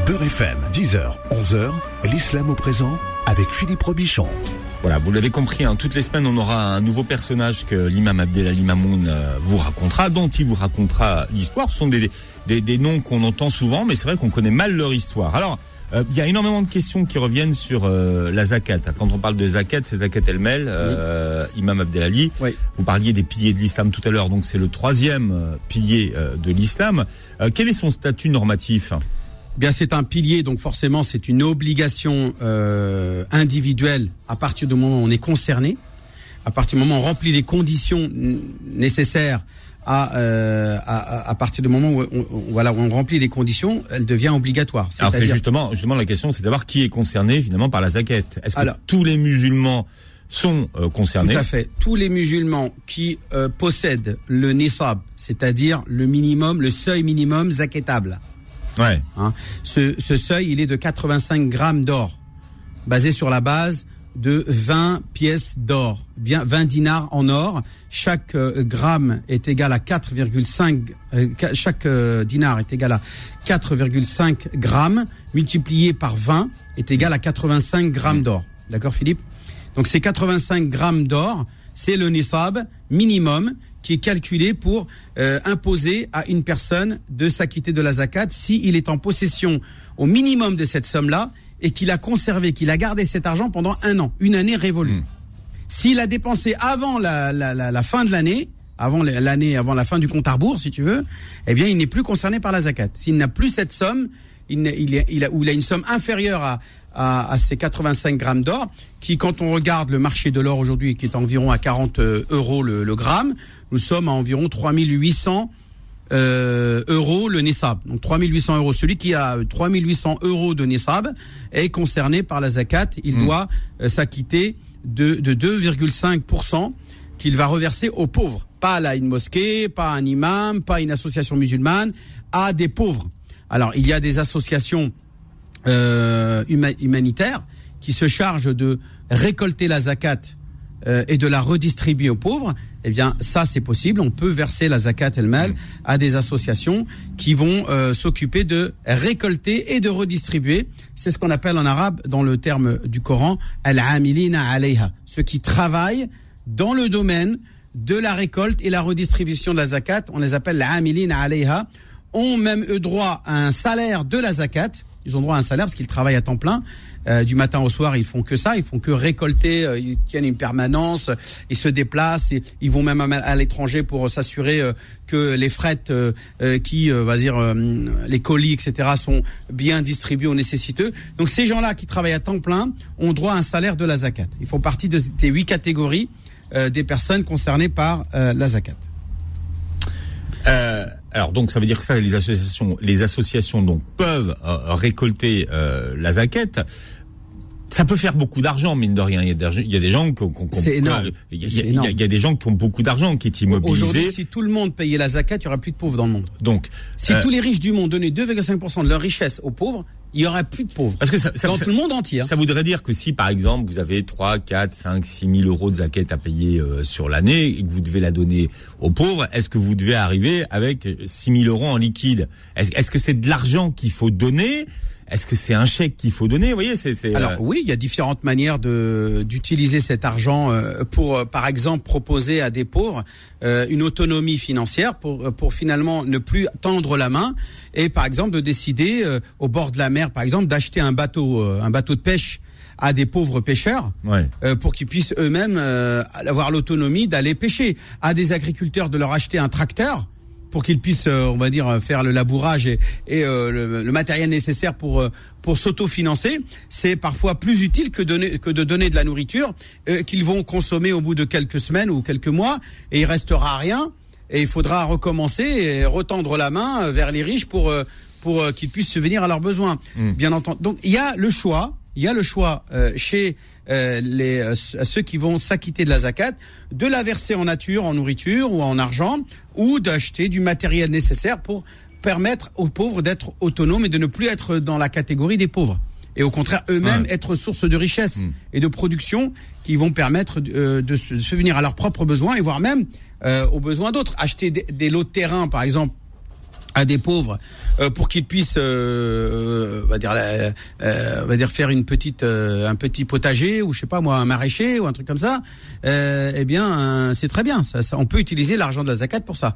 Beurre FM, 10h, 11h, l'islam au présent avec Philippe Robichon. Voilà, vous l'avez compris, hein, toutes les semaines, on aura un nouveau personnage que l'imam Abdelali Mamoun euh, vous racontera, dont il vous racontera l'histoire. Ce sont des, des, des noms qu'on entend souvent, mais c'est vrai qu'on connaît mal leur histoire. Alors, euh, il y a énormément de questions qui reviennent sur euh, la zakat. Quand on parle de zakat, c'est zakat el-mel, euh, imam Abdelali. Oui. Vous parliez des piliers de l'islam tout à l'heure, donc c'est le troisième pilier euh, de l'islam. Euh, quel est son statut normatif? Bien, c'est un pilier, donc forcément, c'est une obligation euh, individuelle à partir du moment où on est concerné, à partir du moment où on remplit les conditions nécessaires. À, euh, à, à- partir du moment où on, on- voilà, où on remplit les conditions, elle devient obligatoire. Alors c'est justement, justement la question, c'est de savoir qui est concerné finalement par la zakat. Est-ce que Alors- tous les musulmans sont euh, concernés? Tout à fait. Tous les musulmans qui euh, possèdent le nisab, c'est-à-dire le minimum, le seuil minimum zaketable. Ouais. hein. Ce, ce seuil, il est de 85 grammes d'or, basé sur la base de 20 pièces d'or, bien 20 dinars en or. Chaque euh, gramme est égal à 4,5 euh, chaque euh, dinar est égal à 4,5 grammes multiplié par 20 est égal à 85 grammes d'or. D'accord Philippe? Donc ces 85 grammes d'or, c'est le nisab minimum qui est calculé pour euh, imposer à une personne de s'acquitter de la zakat si il est en possession au minimum de cette somme-là et qu'il a conservé, qu'il a gardé cet argent pendant un an, une année révolue. S'il a dépensé avant la, la, la, la fin de l'année, avant l'année, avant la fin du compte à rebours, si tu veux, eh bien, il n'est plus concerné par la zakat. S'il n'a plus cette somme, il, il, est- il a, ou il a une somme inférieure à, à, à ces 85 grammes d'or, qui, quand on regarde le marché de l'or aujourd'hui, qui est environ à 40 euros le, le gramme, nous sommes à environ 3800 euh, euros le Nissab. Donc 3800 euros. Celui qui a 3800 euros de Nissab est concerné par la zakat. Il doit euh, s'acquitter de, de 2,5% qu'il va reverser aux pauvres. Pas à une mosquée, pas à un imam, pas à une association musulmane, à des pauvres. Alors il y a des associations euh, huma- humanitaires qui se chargent de récolter la zakat euh, et de la redistribuer aux pauvres, eh bien ça c'est possible. On peut verser la zakat elle-même à des associations qui vont euh, s'occuper de récolter et de redistribuer. C'est ce qu'on appelle en arabe, dans le terme du Coran, al-amilina alayha, ceux qui travaillent dans le domaine de la récolte et la redistribution de la zakat. On les appelle al-amilina alayha. Ont même eux droit à un salaire de la zakat. Ils ont droit à un salaire parce qu'ils travaillent à temps plein. Euh, du matin au soir, ils font que ça. Ils font que récolter. euh, ils tiennent une permanence. Ils se déplacent. ils vont même à, l'étranger pour s'assurer euh, que les frettes euh, euh, qui, va dire, les colis, etc., sont bien distribués aux nécessiteux. Donc ces gens-là qui travaillent à temps plein ont droit à un salaire de la zakat. Ils font partie de ces huit catégories des personnes concernées par la zakat. Euh, alors donc ça veut dire que ça, les associations, les associations donc peuvent euh, récolter euh, la zaquette. Ça peut faire beaucoup d'argent, mine de rien. Il y a des, il y a des gens qui ont, des gens qui ont beaucoup d'argent, qui est Aujourd'hui, immobilisé. si tout le monde payait la zakat, il y aurait plus de pauvres dans le monde. Donc, Si euh, tous les riches du monde donnaient 2,5% de leur richesse aux pauvres, il y aurait plus de pauvres. parce que ça, ça, dans ça- tout le monde entier. hein. ça voudrait dire que si, par exemple, vous avez 3, 4, 5, 6 000 euros de zaquette à payer euh, sur l'année et que vous devez la donner aux pauvres, est-ce que vous devez arriver avec 6 000 euros en liquide? Est-ce est-ce que c'est de l'argent qu'il faut donner Est-ce que c'est un chèque qu'il faut donner? Vous voyez, c'est... c'est, Alors euh, oui, il y a différentes manières de d'utiliser cet argent euh, pour, euh, par exemple, proposer à des pauvres une autonomie financière pour pour finalement ne plus tendre la main et par exemple de décider au bord de la mer, par exemple, d'acheter un bateau un bateau de pêche à des pauvres pêcheurs Ouais. euh, pour qu'ils puissent eux-mêmes euh, avoir l'autonomie d'aller pêcher, à des agriculteurs de leur acheter un tracteur pour qu'ils puissent, euh, on va dire, euh, faire le labourage et, et euh, le, le matériel nécessaire pour euh, pour s'autofinancer, c'est parfois plus utile que donner que de donner de la nourriture euh, qu'ils vont consommer au bout de quelques semaines ou quelques mois. Et il restera rien. Et il faudra recommencer et retendre la main vers les riches pour pour qu'ils puissent subvenir à leurs besoins. Bien entendu. Donc il y a le choix, il y a le choix euh, chez euh, les euh, ceux qui vont s'acquitter de la zakat de la verser en nature, en nourriture ou en argent ou d'acheter du matériel nécessaire pour permettre aux pauvres d'être autonomes et de ne plus être dans la catégorie des pauvres. Et au contraire, eux-mêmes Ouais. être source de richesse et de production qui vont permettre euh, de se de subvenir à leurs propres besoins et voire même euh, aux besoins d'autres. Acheter des, des lots de terrain, par exemple, à des pauvres euh, pour qu'ils puissent euh, on va dire euh, euh, va dire faire une petite euh, un petit potager ou je sais pas moi un maraîcher ou un truc comme ça euh, eh bien euh, c'est très bien. Ça, ça- on peut utiliser l'argent de la zakat pour ça.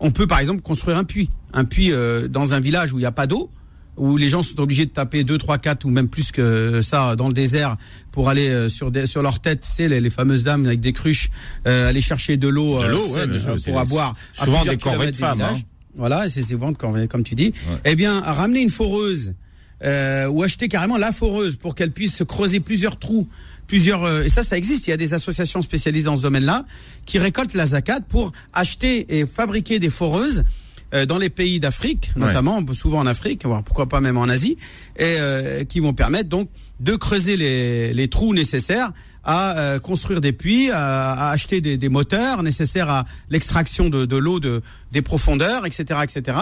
On peut par exemple construire un puits. Un puits euh, dans un village où il n'y a pas d'eau où les gens sont obligés de taper 2, 3, 4 ou même plus que ça dans le désert pour aller euh, sur, des, sur leur tête, tu sais, les, les fameuses dames avec des cruches, euh, aller chercher de l'eau euh, ouais, euh, pour avoir souvent des corvées de femmes, hein. Voilà, c'est ventes comme, tu dis. Eh bien, ramener une foreuse euh, ou acheter carrément la foreuse pour qu'elle puisse creuser plusieurs trous, plusieurs. euh, et ça, ça existe. Il y a des associations spécialisées dans ce domaine-là qui récoltent la zakat pour acheter et fabriquer des foreuses euh, dans les pays d'Afrique, Ouais. notamment souvent en Afrique, voire pourquoi pas même en Asie, et euh, qui vont permettre donc de creuser les, les trous nécessaires à euh, construire des puits, à, à acheter des, des moteurs nécessaires à l'extraction de, de l'eau de, des profondeurs, etc., etc.,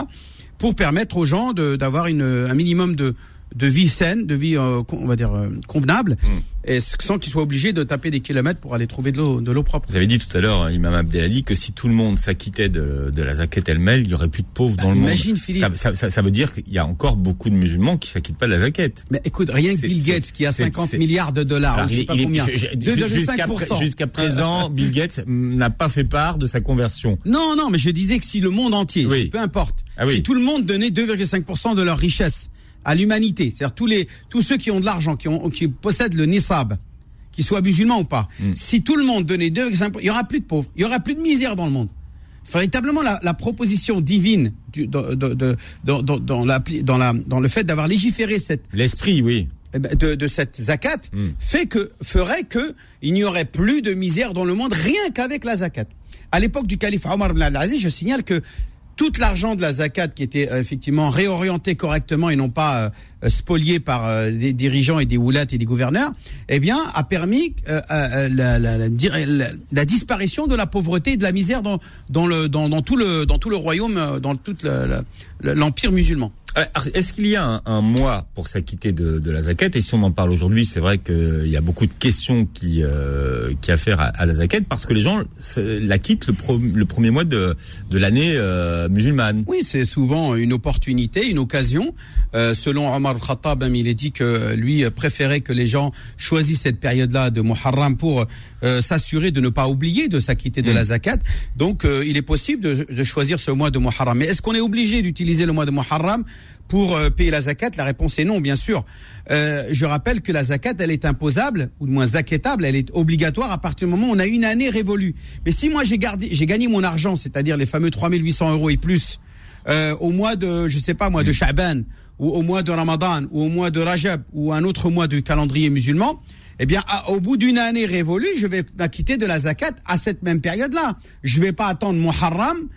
pour permettre aux gens d'avoir un minimum de de vie saine, de vie, euh, on va dire, euh, convenable, Mm. et sans qu'ils soient obligés de taper des kilomètres pour aller trouver de l'eau, de l'eau propre. Vous avez dit tout à l'heure, Imam Abdelali, que si tout le monde s'acquittait de, de la zakat elle-même, il y aurait plus de pauvres Bah, dans le imagine, monde. Philippe. Ça, ça- ça- ça veut dire qu'il y a encore beaucoup de musulmans qui s'acquittent pas de la zakat. Mais écoute, rien que Bill Gates qui a c'est- 50 c'est- milliards de dollars, Alors, je sais pas il combien, je- je- 2,5%. Jusqu'à pré- jusqu'à présent, Bill Gates n'a pas fait part de sa conversion. Non, non, mais je disais que si le monde entier, Oui. peu importe, Ah oui. si tout le monde donnait 2,5% de leur richesse à l'humanité, c'est-à-dire tous les tous ceux qui ont de l'argent, qui ont qui possèdent le nisab, qu'ils soient musulmans ou pas, Mm. si tout le monde donnait 2,5%, il y aura plus de pauvres, il y aura plus de misère dans le monde. Véritablement, la, la proposition divine du, de- de- de- dans, dans, dans, la, dans, la, dans le fait d'avoir légiféré cette, L'esprit, oui. eh ben, de, de cette zakat Mm. fait que ferait que il n'y aurait plus de misère dans le monde rien qu'avec la zakat. À l'époque du calife Omar ibn al-Aziz, je signale que tout l'argent de la zakat qui était euh, effectivement réorienté correctement et non pas euh, spolié par euh, des dirigeants et des oulats et des gouverneurs, eh bien, a permis la, disparition de la pauvreté et de la misère dans, tout, le, royaume, dans tout le- le- l'empire musulman. Euh, Est-ce qu'il y a un, mois pour s'acquitter de, la zakat Et si on en parle aujourd'hui, c'est vrai qu'il y a beaucoup de questions qui euh, qui affairent à, la zakat parce que les gens euh, la quittent le, premier mois de, l'année euh, musulmane. Oui, c'est souvent une opportunité, une occasion. Euh, selon Omar al-Khattab, hein, il est dit que lui euh, préférait que les gens choisissent cette période-là de Muharram pour euh, s'assurer de ne pas oublier de s'acquitter de Mm. la zakat. Donc, euh, il est possible de, de choisir ce mois de Muharram. Mais est-ce qu'on est obligé d'utiliser le mois de Muharram pour euh, payer la zakat? La réponse est non, bien sûr. Euh, je rappelle que la zakat, elle est imposable, ou du moins zaketable, elle est obligatoire à partir du moment où on a une année révolue. Mais si moi j'ai gardé, j'ai gagné mon argent, c'est-à-dire les fameux 3800 euros et plus, euh, au mois de, je sais pas moi, de Sha'ban, ou au mois de Ramadan, ou au mois de Rajab, ou un autre mois du calendrier musulman, eh bien, à- au bout d'une année révolue, je vais m'acquitter de la zakat à cette même période-là. Je vais pas attendre Muharram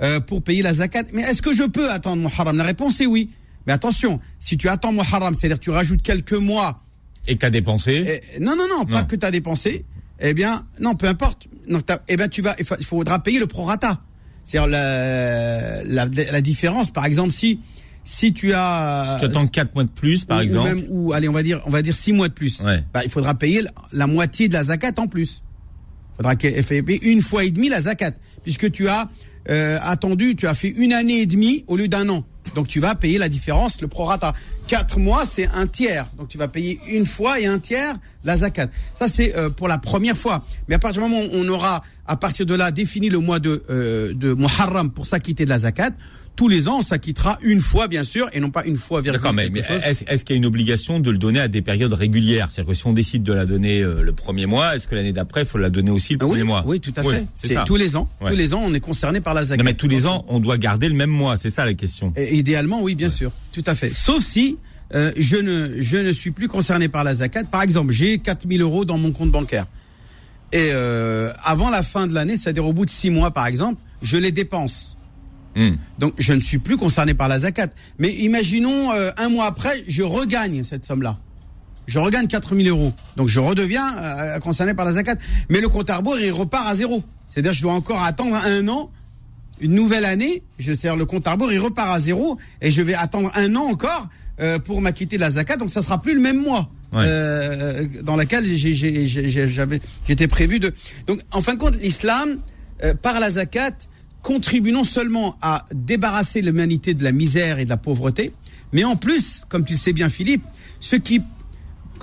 euh, pour payer la zakat. Mais est-ce que je peux attendre Muharram? La réponse est oui. Mais attention, si tu attends Muharram, c'est-à-dire que tu rajoutes quelques mois Et que t'as dépensé? Eh, non, non, non, pas que tu as dépensé. Eh bien, non, peu importe. Donc, eh bien, tu vas, il fa- il faudra payer le prorata. C'est-à-dire la, la, la différence. Par exemple, si si tu as Tu attends 4 mois de plus, par ou- ou exemple. même- ou allez, on va dire, on va dire six mois de plus. Ouais. Bah, il faudra payer la, moitié de la zakat en plus. Il faudra payer une fois et demie la zakat, puisque tu as euh, attendu, tu as fait une année et demie au lieu d'un an. Donc tu vas payer la différence, le prorata. Quatre mois, c'est un tiers. Donc tu vas payer une fois et un tiers la zakat. Ça, c'est euh, pour la première fois. Mais à partir du moment où on aura, à partir de là, défini le mois de, euh, de Muharram pour s'acquitter de la zakat, tous les ans, on s'acquittera une fois, bien sûr, et non pas une fois virgule D'accord, mais, est-ce qu'il y a une obligation de le donner à des périodes régulières? C'est-à-dire que si on décide de la donner euh, le premier mois, est-ce que l'année d'après, il faut la donner aussi le Ah premier oui, mois? oui, tout à fait. c'est tous les ans. Ouais. Tous les ans, on est concerné par la zakat. Non, mais tous les ans, on doit garder le même mois, c'est ça la question. Et idéalement, oui, bien sûr, tout à fait. Sauf si euh, je ne je ne suis plus concerné par la zakat. Par exemple, j'ai 4000 euros dans mon compte bancaire. Et euh, avant la fin de l'année, c'est-à-dire au bout de six mois, par exemple, je les dépense. Hmm. Donc, je ne suis plus concerné par la zakat. Mais imaginons euh, un mois après, je regagne cette somme-là. Je regagne 4000 euros. Donc, je redeviens euh, concerné par la zakat. Mais le compte à rebours, il repart à zéro. C'est-à-dire, que je dois encore attendre un an, une nouvelle année. Je sers le compte à rebours, il repart à zéro. Et je vais attendre un an encore euh, pour m'acquitter de la zakat. Donc, ça sera plus le même mois. Ouais. euh, dans laquelle j'étais prévu de donc en fin de compte l'islam euh, par la zakat contribue non seulement à débarrasser l'humanité de la misère et de la pauvreté, mais en plus, comme tu le sais bien Philippe, ce qui,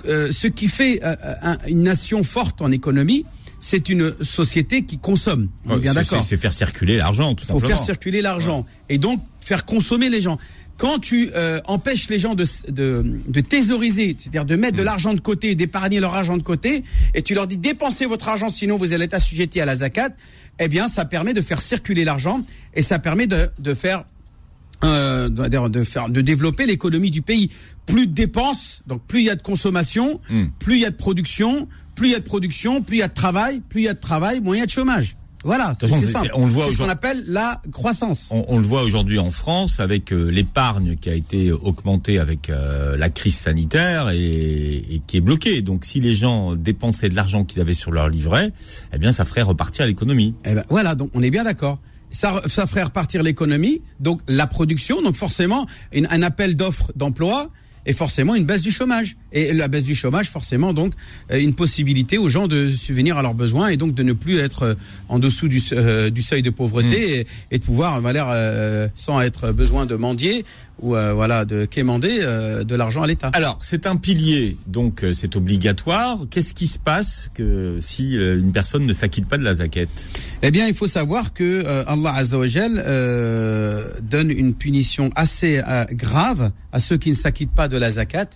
euh, ce qui fait euh, un- une nation forte en économie, c'est une société qui consomme. On Ouais, bien c'est- d'accord. C'est faire circuler l'argent, tout Il faut simplement. faire circuler l'argent et donc faire consommer les gens. Quand tu euh, empêches les gens de, de, de thésauriser, c'est-à-dire de mettre de l'argent de côté, d'épargner leur argent de côté, et tu leur dis dépensez votre argent sinon vous allez être assujetti à la zakat, eh bien ça permet de faire circuler l'argent et ça permet de, de faire euh, de, faire de développer l'économie du pays. Plus de dépenses, donc plus il y a de consommation, Mm. plus il y a de production, plus il y a de production, plus il y a de travail, plus il y a de travail, moins il y a de chômage. Voilà, c'est on le voit ce qu'on appelle la croissance. On, on le voit aujourd'hui en France avec euh, l'épargne qui a été augmentée avec euh, la crise sanitaire et, et qui est bloquée. Donc, si les gens dépensaient de l'argent qu'ils avaient sur leur livret, eh bien, ça ferait repartir l'économie. Eh ben, voilà, donc on est bien d'accord. Ça, ça ferait repartir l'économie, donc la production, donc forcément une- un appel d'offres d'emploi, et forcément une baisse du chômage. Et la baisse du chômage, forcément, donc, euh, une possibilité aux gens de subvenir à leurs besoins et donc de ne plus être euh, en dessous du, euh, du seuil de pauvreté et, et de pouvoir, voilà, euh, sans être besoin de mendier ou euh, voilà de quémander euh, de l'argent à l'État. Alors, c'est un pilier, donc euh, c'est obligatoire. Qu'est-ce qui se passe que si euh, une personne ne s'acquitte pas de la zakat Eh bien, il faut savoir que euh, Allah Azza wa Jal, euh, donne une punition assez euh, grave à ceux qui ne s'acquittent pas de la zakat,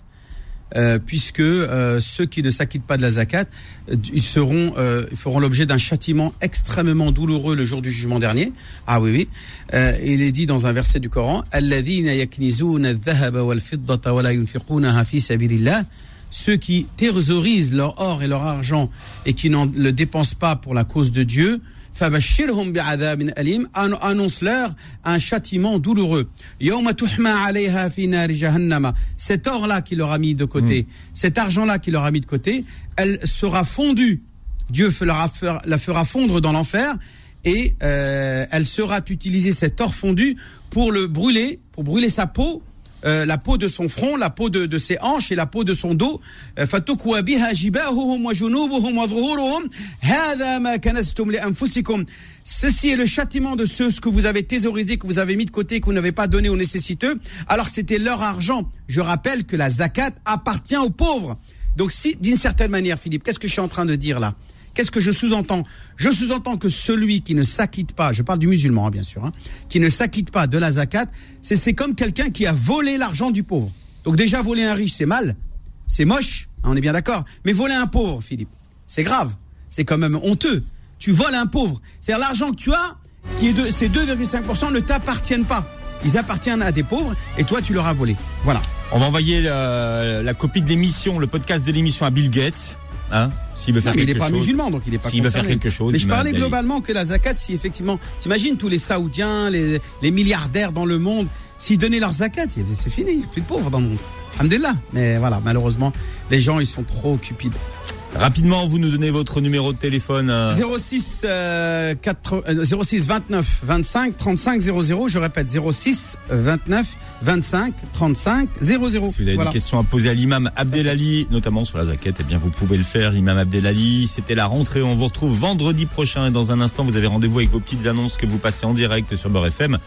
euh, puisque euh, ceux qui ne s'acquittent pas de la zakat, euh, ils seront, euh, ils feront l'objet d'un châtiment extrêmement douloureux le jour du jugement dernier. Ah oui, oui. Il est dit dans un verset du Coran. Ceux qui thésaurisent leur or et leur argent et qui n'en le dépensent pas pour la cause de Dieu, annonce-leur un châtiment douloureux. Cet or-là qu'il leur a mis de côté, mm. cet argent-là qu'il leur a mis de côté, elle sera fondue. Dieu la fera, fondre dans l'enfer et euh, elle sera utilisée, cet or fondu, pour le brûler, pour brûler sa peau euh, la peau de son front, la peau de, de, ses hanches et la peau de son dos. Euh, Ceci est le châtiment de ceux que vous avez thésaurisés, que vous avez mis de côté, que vous n'avez pas donné aux nécessiteux. Alors c'était leur argent. Je rappelle que la zakat appartient aux pauvres. Donc si, d'une certaine manière, Philippe, qu'est-ce que je suis en train de dire là? Qu'est-ce que je sous-entends? Je sous-entends que celui qui ne s'acquitte pas, je parle du musulman hein, bien sûr, hein, qui ne s'acquitte pas de la zakat, c'est comme quelqu'un qui a volé l'argent du pauvre. Donc déjà voler un riche, c'est mal, c'est moche, hein, on est bien d'accord. Mais voler un pauvre, Philippe, c'est grave, c'est quand même honteux. Tu voles un pauvre, c'est-à-dire l'argent que tu as, qui est de ces 2,5% ne t'appartiennent pas. Ils appartiennent à des pauvres et toi tu leur as volé. Voilà. On va envoyer la, la copie de l'émission, le podcast de l'émission à Bill Gates, hein, s'il veut faire Non, mais il quelque n'est pas chose. musulman, donc il n'est pas S'il veut faire quelque chose, Mais je parlais globalement que la zakat, si effectivement, t'imagines tous les Saoudiens, les, les milliardaires dans le monde, s'ils donnaient leur zakat, c'est fini, il n'y a plus de pauvres dans le monde. Alhamdulillah. Mais voilà, malheureusement, les gens, ils sont trop cupides. Rapidement, vous nous donnez votre numéro de téléphone. euh, 06, euh, 4, euh, 06 29 25 35 00. Je répète, 06 29 25 35 00. Si vous avez Voilà. des questions à poser à l'imam Abdelali, notamment sur la zaquette, eh bien vous pouvez le faire. Imam Abdelali, c'était la rentrée. On vous retrouve vendredi prochain et dans un instant, vous avez rendez-vous avec vos petites annonces que vous passez en direct sur Beurre FM.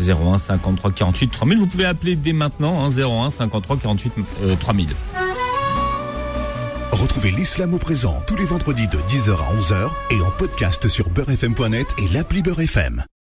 01 53 48 3000. Vous pouvez appeler dès maintenant, hein, 01 53 48 euh, 3000. Retrouvez l'islam au présent tous les vendredis de 10h à 11h et en podcast sur beurrefm.net et l'appli Beurre FM.